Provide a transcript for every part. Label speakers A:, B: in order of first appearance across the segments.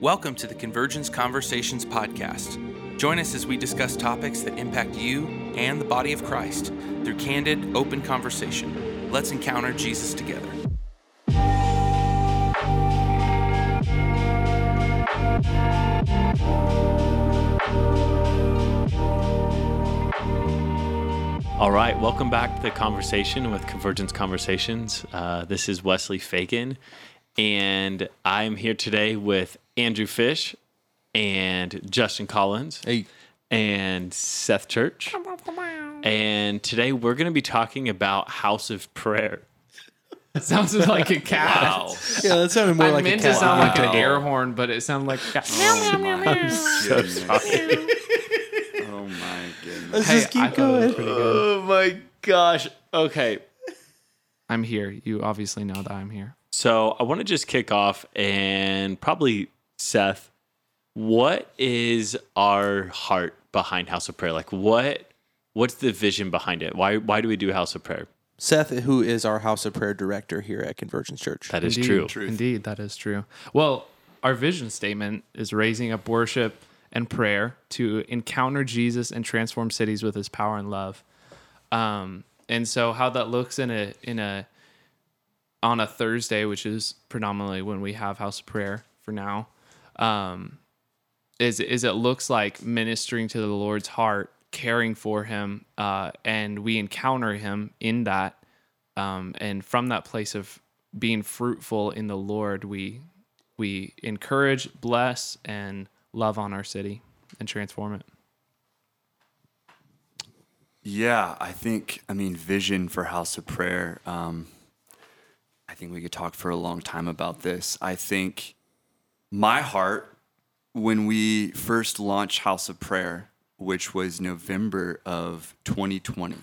A: Welcome to the Convergence Conversations podcast. Join us as we discuss topics that impact you and the body of Christ through candid, open conversation. Let's encounter Jesus together.
B: All right, welcome back to the conversation with Convergence Conversations. Uh, this is Wesley Fagan, and I'm here today with Andrew Fish and Justin Collins
C: Hey.
B: and Seth Church. And today we're going to be talking about House of Prayer.
D: It sounds like a cat.
C: Yeah, that sounded more
D: I
C: like a
D: meant to sound like an air horn, but it sounded like a cat.
B: So sorry.
E: Oh my goodness.
C: Let's
D: Hey,
C: just keep
D: I thought it was
C: going.
D: pretty.
B: Oh my gosh. Okay.
D: I'm here. You obviously know that I'm here.
B: So I want to just kick off and probably Seth, what is our heart behind House of Prayer? Like what what's the vision behind it? Why why do we do House of Prayer?
C: Seth, who is our House of Prayer director here at Convergence Church.
B: That is
D: Indeed.
B: true.
D: Indeed, that is true. Well, our vision statement is raising up worship and prayer to encounter Jesus and transform cities with his power and love. Um, and so how that looks in a in a on a Thursday, which is predominantly when we have house of prayer for now, um, is is it looks like ministering to the Lord's heart, caring for Him, uh, and we encounter Him in that, um, and from that place of being fruitful in the Lord, we we encourage, bless, and love on our city and transform it.
E: Yeah, I think, I mean, vision for House of Prayer. Um, I think we could talk for a long time about this. I think my heart, when we first launched House of Prayer, which was November of 2020,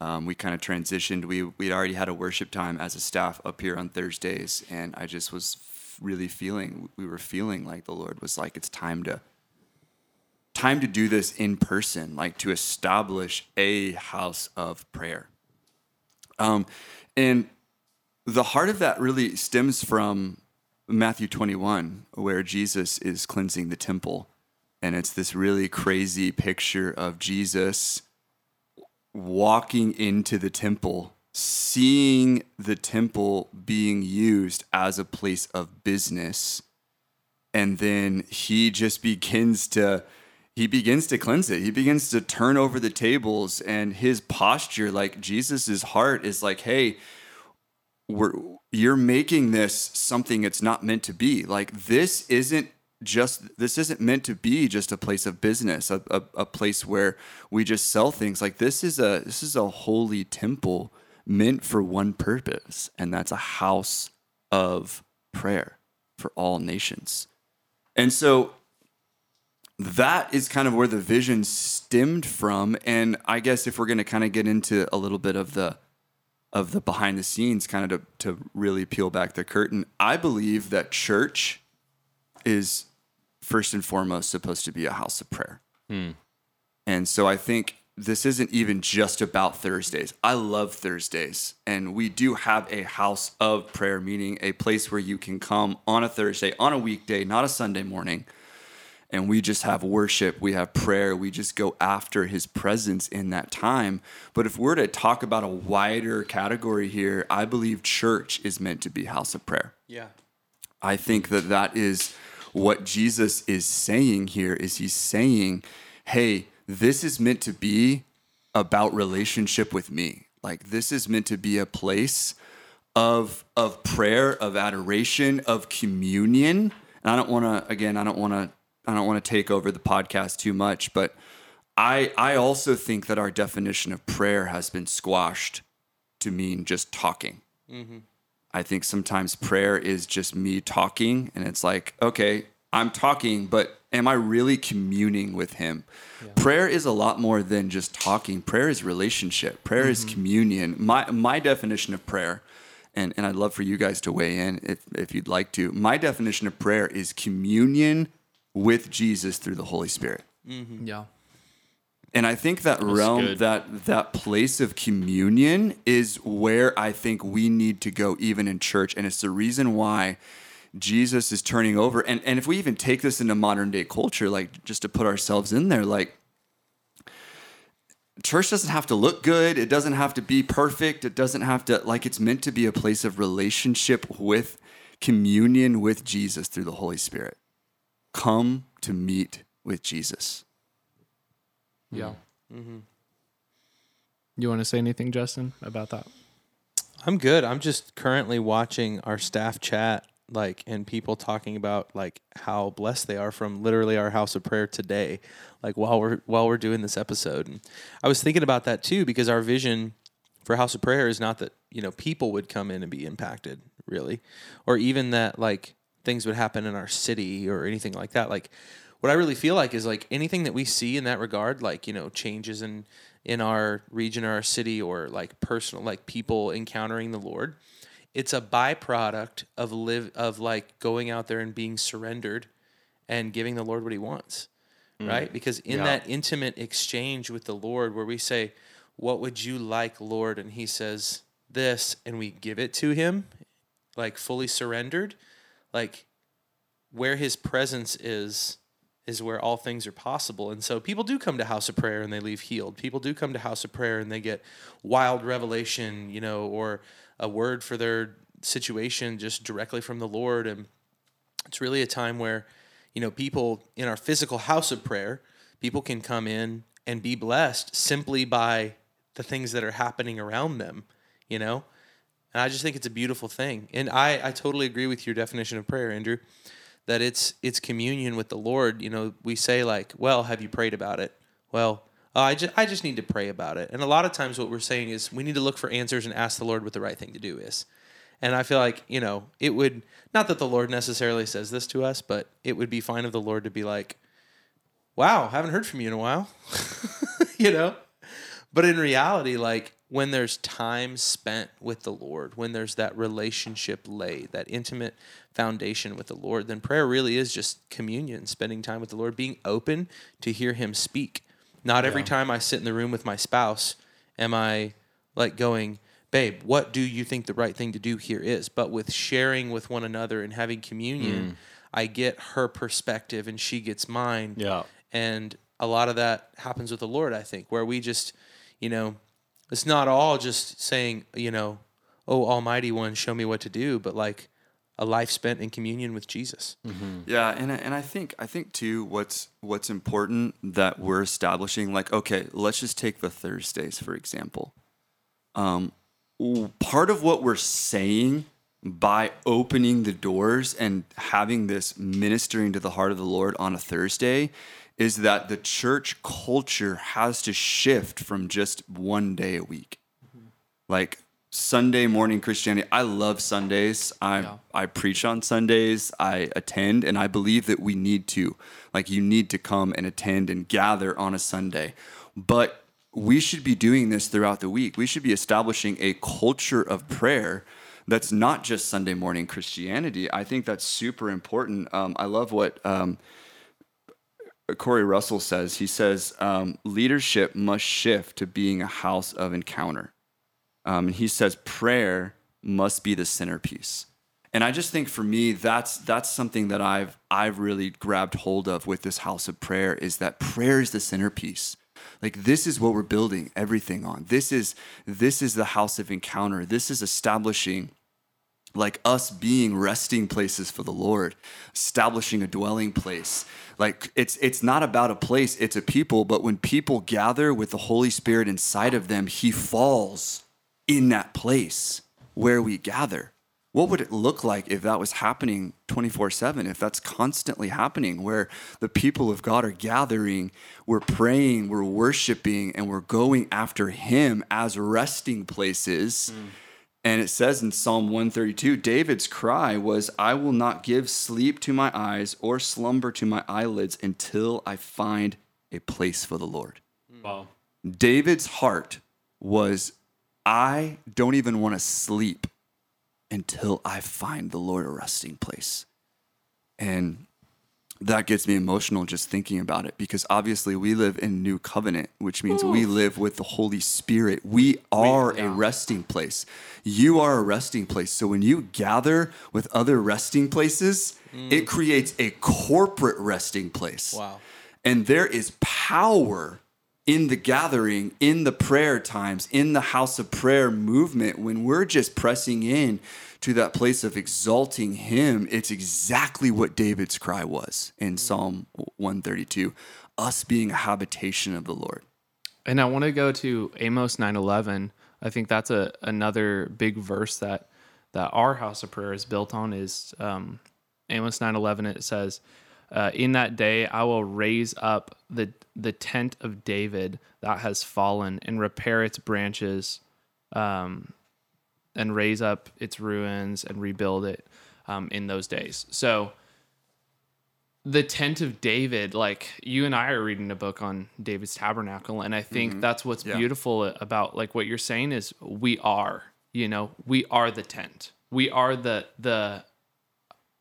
E: um, we kind of transitioned. We we'd already had a worship time as a staff up here on Thursdays, and I just was f- really feeling. We were feeling like the Lord was like, it's time to time to do this in person, like to establish a house of prayer. Um, and the heart of that really stems from Matthew 21, where Jesus is cleansing the temple. And it's this really crazy picture of Jesus walking into the temple, seeing the temple being used as a place of business. And then he just begins to he begins to cleanse it. He begins to turn over the tables and his posture like Jesus's heart is like, "Hey, we're you're making this something it's not meant to be. Like this isn't just this isn't meant to be just a place of business, a, a, a place where we just sell things. Like this is a this is a holy temple meant for one purpose, and that's a house of prayer for all nations. And so that is kind of where the vision stemmed from. And I guess if we're going to kind of get into a little bit of the of the behind the scenes, kind of to, to really peel back the curtain, I believe that church is first and foremost supposed to be a house of prayer. Hmm. And so I think this isn't even just about Thursdays. I love Thursdays. And we do have a house of prayer, meaning a place where you can come on a Thursday, on a weekday, not a Sunday morning. And we just have worship, we have prayer, we just go after his presence in that time. But if we're to talk about a wider category here, I believe church is meant to be house of prayer.
C: Yeah.
E: I think that that is what Jesus is saying here is he's saying, "Hey, this is meant to be about relationship with me. Like this is meant to be a place of of prayer, of adoration, of communion." And I don't want to again, I don't want to I don't want to take over the podcast too much, but I I also think that our definition of prayer has been squashed to mean just talking. Mm-hmm. I think sometimes prayer is just me talking, and it's like, okay, I'm talking, but am I really communing with Him? Prayer is a lot more than just talking. Prayer is relationship. Prayer is mm-hmm. communion. My my definition of prayer, and and I'd love for you guys to weigh in if if you'd like to. My definition of prayer is communion with Jesus through the Holy Spirit. Mm-hmm.
D: Yeah.
E: And I think that realm,
B: good.
E: that that place of communion is where I think we need to go even in church. And it's the reason why Jesus is turning over. And, and if we even take this into modern day culture, like just to put ourselves in there, like church doesn't have to look good. It doesn't have to be perfect. It doesn't have to, like, it's meant to be a place of relationship with communion with Jesus through the Holy Spirit. Come to meet with Jesus.
D: Yeah. Mm-hmm. You want to say anything, Justin, about that?
C: I'm good. I'm just currently watching our staff chat, like, and people talking about like how blessed they are from literally our house of prayer today, like while we're while we're doing this episode. And I was thinking about that too because our vision for house of prayer is not that you know people would come in and be impacted, really, or even that like things would happen in our city or anything like that. Like, what I really feel like is like anything that we see in that regard, like you know changes in in our region or our city or like personal like people encountering the Lord, it's a byproduct of live of like going out there and being surrendered and giving the Lord what he wants. Mm. Right? Because in
B: Yeah.
C: that intimate exchange with the Lord where we say, What would you like, Lord? And he says this and we give it to him, like fully surrendered, like where his presence is is where all things are possible. And so people do come to house of prayer and they leave healed. People do come to house of prayer and they get wild revelation, you know, or a word for their situation just directly from the Lord and it's really a time where you know people in our physical house of prayer, people can come in and be blessed simply by the things that are happening around them, you know? And I just think it's a beautiful thing. And I, I totally agree with your definition of prayer, Andrew, that it's it's communion with the Lord. You know, we say like, well, have you prayed about it? Well, oh, I just I just need to pray about it. And a lot of times what we're saying is we need to look for answers and ask the Lord what the right thing to do is. And I feel like, you know, it would not that the Lord necessarily says this to us, but it would be fine of the Lord to be like, Wow, haven't heard from you in a while. you know? But in reality, like when there's time spent with the Lord, when there's that relationship laid, that intimate foundation with the Lord, then prayer really is just communion, spending time with the Lord, being open to hear Him speak. Not every time I sit in the room with my spouse am I like going, babe, what do you think the right thing to do here is? But with sharing with one another and having communion, mm. I get her perspective and she gets mine.
B: Yeah.
C: And a lot of that happens with the Lord, I think, where we just, you know, it's not all just saying, you know, oh, Almighty One, show me what to do, but like a life spent in communion with Jesus.
E: Yeah, and I- and I think I think too what's what's important that we're establishing like okay, let's just take the Thursdays for example. Um part of what we're saying by opening the doors and having this ministering to the heart of the Lord on a Thursday is that the church culture has to shift from just one day a week like Sunday morning Christianity. I love Sundays. I
D: Yeah.
E: I preach on Sundays. I attend and I believe that we need to. Like you need to come and attend and gather on a Sunday. But we should be doing this throughout the week. We should be establishing a culture of prayer that's not just Sunday morning Christianity. I think that's super important. Um, I love what um, Corey Russell says. He says um, leadership must shift to being a house of encounter. Um, and he says prayer must be the centerpiece. And I just think for me, that's that's something that I've I've really grabbed hold of with this house of prayer is that prayer is the centerpiece. Like this is what we're building everything on. This is this is the house of encounter. This is establishing like us being resting places for the Lord, establishing a dwelling place. Like it's it's not about a place, it's a people, but when people gather with the Holy Spirit inside of them, he falls in that place where we gather. What would it look like if that was happening 24/7? If that's constantly happening where the people of God are gathering, we're praying, we're worshiping and we're going after him as resting places. Mm. And it says in Psalm 132, David's cry was, I will not give sleep to my eyes or slumber to my eyelids until I find a place for the Lord. Hmm.
B: Wow.
E: David's heart was, I don't even want to sleep until I find the Lord a resting place. And that gets me emotional just thinking about it because obviously we live in new covenant which means we live with the holy spirit. We are a resting place. You are a resting place. So when you gather with other resting places it mm. creates a corporate resting place.
C: Wow.
E: and there is power in the gathering, in the prayer times, in the house of prayer movement, when we're just pressing in to that place of exalting Him, it's exactly what David's cry was in Psalm 132 us being a habitation of the Lord.
D: And I want to go to Amos 9:11. I think that's a another big verse that that our house of prayer is built on is um, Amos 9:11. It says, uh, "In that day I will raise up the the tent of David that has fallen and repair its branches, um, and raise up its ruins and rebuild it um, in those days." So the tent of David, like you and I are reading a book on David's tabernacle, and I think that's what's
E: Yeah.
D: beautiful about like what you're saying is we are, you know, we are the tent. We are the the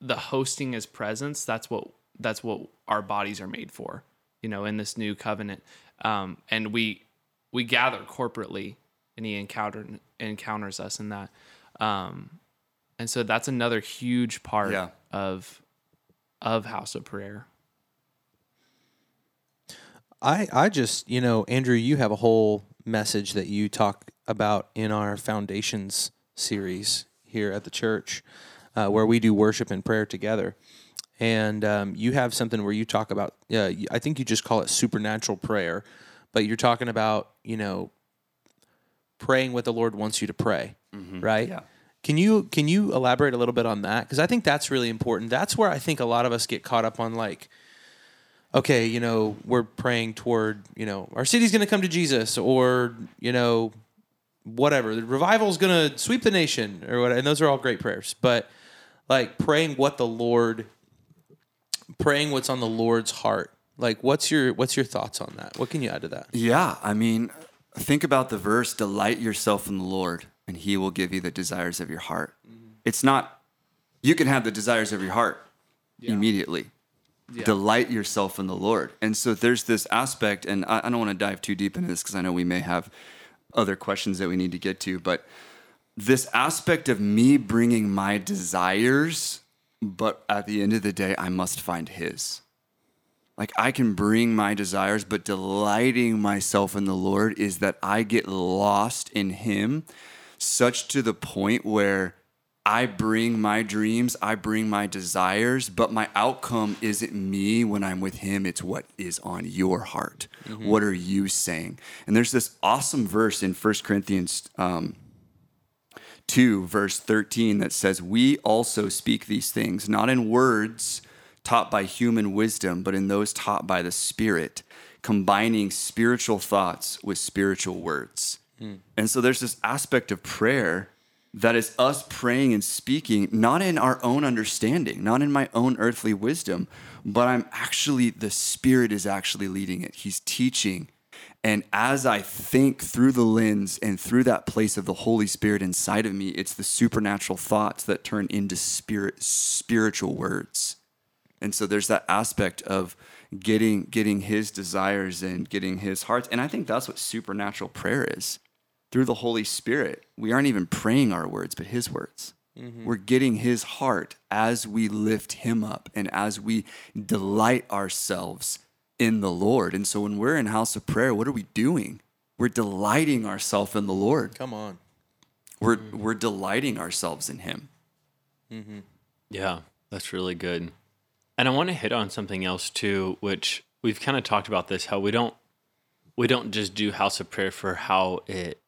D: the hosting his presence. That's what that's what our bodies are made for, you know, in this new covenant. Um, and we we gather corporately, and he encountered encounters us in that. Um, and so that's another huge part
E: Yeah.
D: of of house of prayer.
C: I I just you know Andrew, you have a whole message that you talk about in our foundations series here at the church, uh, where we do worship and prayer together. And um, you have something where you talk about, uh, I think you just call it supernatural prayer, but you're talking about, you know, praying what the Lord wants you to pray, mm-hmm. right?
E: Yeah.
C: Can you can you elaborate a little bit on that? Because I think that's really important. That's where I think a lot of us get caught up on like, okay, you know, we're praying toward, you know, our city's going to come to Jesus, or you know, whatever. The revival's going to sweep the nation, or what. And those are all great prayers, but like praying what the Lord, praying what's on the Lord's heart. Like, what's your what's your thoughts on that? What can you add to that?
E: Yeah, I mean, think about the verse delight yourself in the Lord, and he will give you the desires of your heart. Mm-hmm. It's not, you can have the desires of your heart immediately. Delight yourself in the Lord. And so there's this aspect, and I, I don't want to dive too deep into this because I know we may have other questions that we need to get to, but this aspect of me bringing my desires, but at the end of the day, I must find his. Like I can bring my desires, but delighting myself in the Lord is that I get lost in Him, such to the point where I bring my dreams, I bring my desires, but my outcome isn't me when I'm with Him. It's what is on your heart. What are you saying? And there's this awesome verse in 1 Corinthians um, 2, verse 13, that says, We also speak these things, not in words taught by human wisdom, but in those taught by the Spirit, combining spiritual thoughts with spiritual words. Hmm. And so there's this aspect of prayer that is us praying and speaking, not in our own understanding, not in my own earthly wisdom, but I'm actually, the Spirit is actually leading it. He's teaching. And as I think through the lens and through that place of the Holy Spirit inside of me, it's the supernatural thoughts that turn into spirit spiritual words. And so there's that aspect of getting getting his desires and getting his hearts. And I think that's what supernatural prayer is. Through the Holy Spirit, we aren't even praying our words, but his words. Mm-hmm. We're getting his heart as we lift him up and as we delight ourselves in the Lord. And so when we're in house of prayer, what are we doing? We're delighting ourselves in the Lord.
C: Come on.
E: We're mm-hmm. we're delighting ourselves in him. Mm-hmm.
B: Yeah, that's really good. And I want to hit on something else too, which we've kind of talked about this how we don't we don't just do house of prayer for how it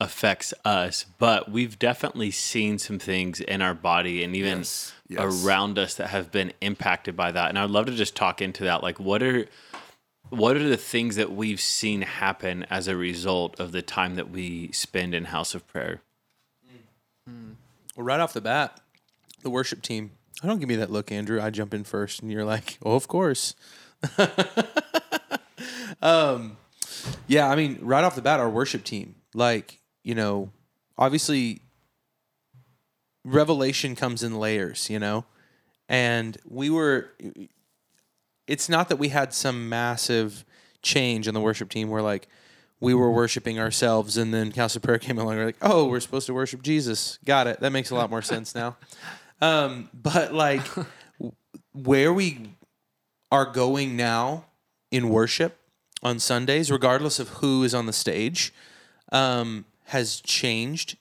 B: affects us, but we've definitely seen some things in our body and even
E: Yes, yes.
B: around us that have been impacted by that. And I'd love to just talk into that. Like what are what are the things that we've seen happen as a result of the time that we spend in house of prayer? Mm. Mm.
C: Well, right off the bat, the worship team. I don't give me that look, Andrew. I jump in first, and you're like, "Oh, of course." um, yeah, I mean, right off the bat, our worship team, like, you know, obviously, revelation comes in layers, you know, and we were it's not that we had some massive change in the worship team where like we were worshiping ourselves and then House of Prayer came along. We're like, oh, we're supposed to worship Jesus. Got it. That makes a lot more sense now. Um, but like where we are going now in worship on Sundays, regardless of who is on the stage, um, has changed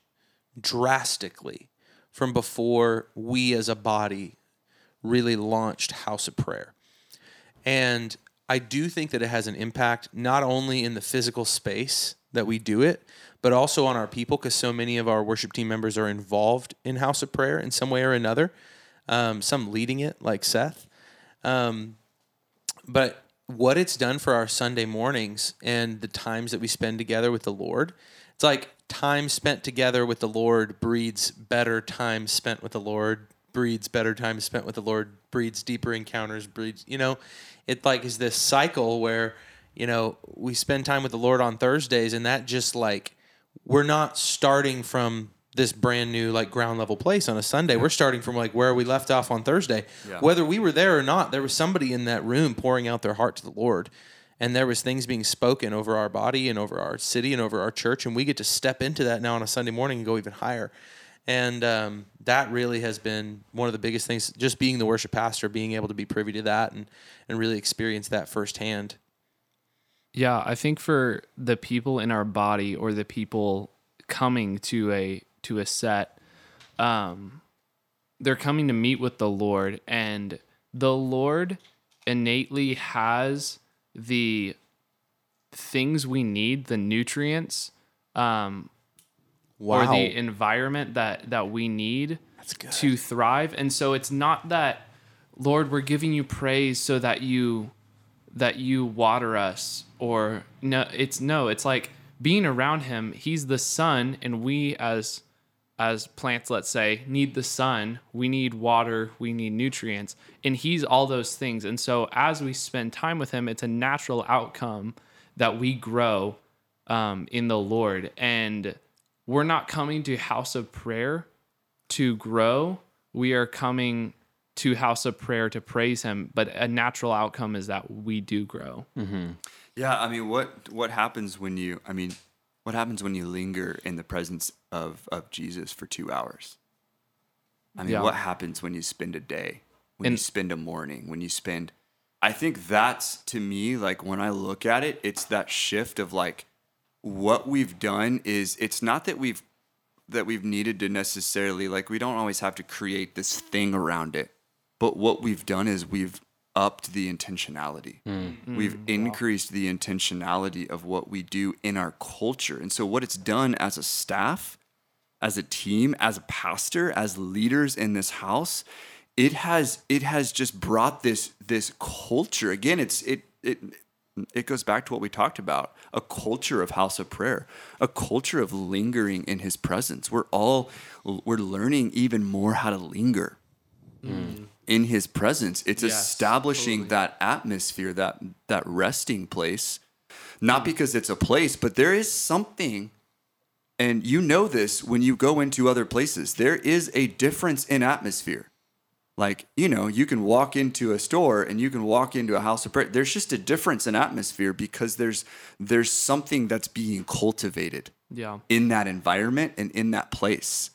C: drastically from before we as a body really launched House of Prayer. And I do think that it has an impact not only in the physical space that we do it, but also on our people because so many of our worship team members are involved in House of Prayer in some way or another. Um, some leading it, like Seth. Um, but what it's done for our Sunday mornings and the times that we spend together with the Lord, it's like time spent together with the Lord breeds better time spent with the Lord, breeds better time spent with the Lord, breeds deeper encounters, breeds, you know, it like is this cycle where, you know, we spend time with the Lord on Thursdays and that just like, we're not starting from this brand new like ground level place on a Sunday. We're starting from like where we left off on Thursday.
E: Yeah.
C: Whether we were there or not, there was somebody in that room pouring out their heart to the Lord. And there was things being spoken over our body and over our city and over our church, and we get to step into that now on a Sunday morning and go even higher. And um, that really has been one of the biggest things. Just being the worship pastor, being able to be privy to that and and really experience that firsthand.
D: Yeah, I think for the people in our body or the people coming to a to a set, um, they're coming to meet with the Lord, and the Lord innately has the things we need, the nutrients, um, or the environment that that we need to thrive. And so it's not that, Lord, we're giving you praise so that you that you water us or no it's no it's like being around him. He's the sun and we as as plants let's say need the sun. We need water. We need nutrients. And he's all those things. And so as we spend time with him it's a natural outcome that we grow um, in the lord. And we're not coming to house of prayer to grow. We are coming to house of prayer to praise him but a natural outcome is that we do grow mm-hmm.
E: Yeah, I mean, what what happens when you? I mean, what happens when you linger in the presence of of Jesus for two hours? I mean,
D: Yeah.
E: what happens when you spend a day? When you spend a morning? When you spend? I think that's to me like when I look at it, it's that shift of like what we've done is it's not that we've that we've needed to necessarily like we don't always have to create this thing around it but what we've done is we've upped the intentionality. Mm. Mm. We've increased the intentionality of what we do in our culture. And so what it's done as a staff as a team as a pastor as leaders in this house it has it has just brought this this culture. Again it's it it it goes back to what we talked about a culture of house of prayer a culture of lingering in his presence. We're all we're learning even more how to linger mm. In his presence. It's
D: Yes,
E: establishing that atmosphere that that resting place. Not because it's a place but there is something and you know this when you go into other places there is a difference in atmosphere. Like you know you can walk into a store and you can walk into a house of prayer. There's just a difference in atmosphere because there's there's something that's being cultivated
D: yeah.
E: in that environment and in that place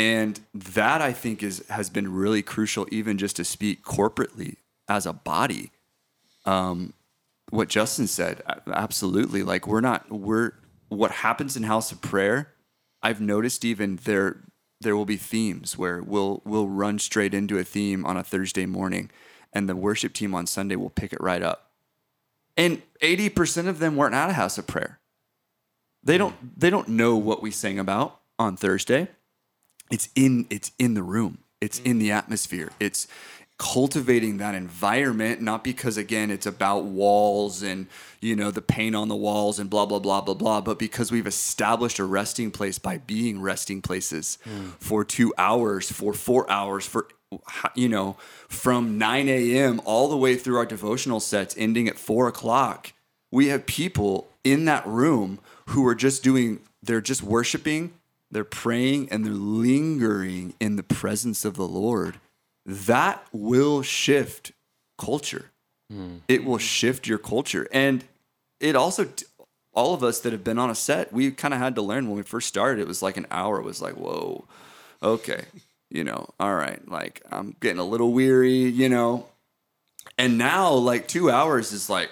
E: and that i think is has been really crucial even just to speak corporately as a body. Um what justin said absolutely. Like we're not we're what happens in house of prayer i've noticed even there there will be themes where we'll we'll run straight into a theme on a thursday morning and the worship team on sunday will pick it right up. And 80% of them weren't at a house of prayer. They don't they don't know what we sang about on Thursday. It's in it's in the room. It's in the mm-hmm. atmosphere. It's cultivating that environment not because again it's about walls and you know the paint on the walls and blah blah blah blah blah but because we've established a resting place by being resting places mm. for 2 hours for 4 hours for you know from 9 a.m all the way through our devotional sets ending at 4 o'clock we have people in that room who are just doing they're just worshiping they're praying and they're lingering in the presence of the lord that will shift culture hmm. it will shift your culture. And it also, all of us that have been on a set, we kind of had to learn when we first started. It was like an hour. It was like, whoa, okay, you know, all right, like I'm getting a little weary, you know. And now, like two hours is like,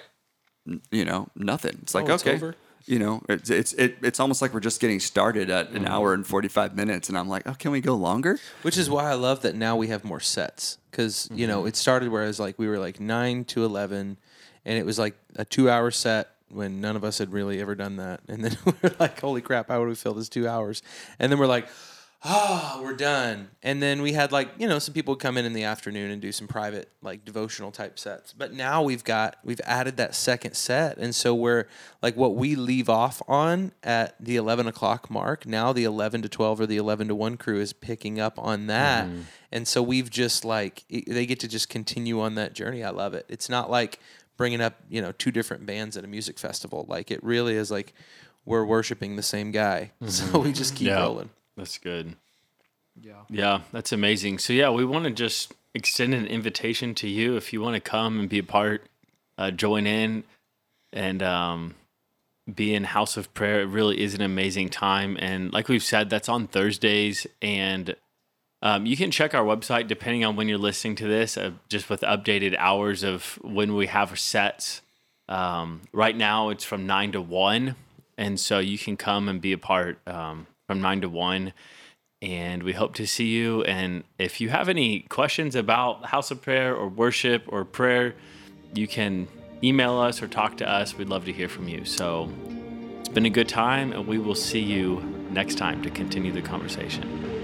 E: you know, nothing. It's like
C: Oh, it's
E: okay,
C: over?
E: You know, it's it's it, it's almost like we're just getting started at an mm-hmm. hour and forty five minutes, and I'm like, oh, can we go longer?
C: Which is why I love that now we have more sets because you know mm-hmm. it started whereas like we were like nine to eleven, and it was like a two-hour set when none of us had really ever done that, and then we're like, "Holy crap! How would we fill this two hours?" And then we're like, "Ah, we're done." And then we had like you know some people would come in in the afternoon and do some private like devotional type sets. But now we've got we've added that second set, and so we're like what we leave off on at the eleven o'clock mark. Now the eleven to twelve or the eleven to one crew is picking up on that, and so we've just like they get to just continue on that journey. I love it. It's not like bringing up you know two different bands at a music festival. Like it really is like we're worshiping the same guy, so we just keep
B: Yeah.
C: rolling.
B: That's good.
D: Yeah.
B: Yeah, that's amazing. So yeah, we want to just extend an invitation to you if you want to come and be a part, uh, join in, and um, be in House of Prayer. It really is an amazing time, and like we've said, that's on Thursdays, and um, you can check our website depending on when you're listening to this, uh, just with updated hours of when we have sets. Um, right now, it's from nine to one, and so you can come and be a part um, from nine to one and we hope to see you. And if you have any questions about House of Prayer or worship or prayer, you can email us or talk to us. We'd love to hear from you. So it's been a good time, and we will see you next time to continue the conversation.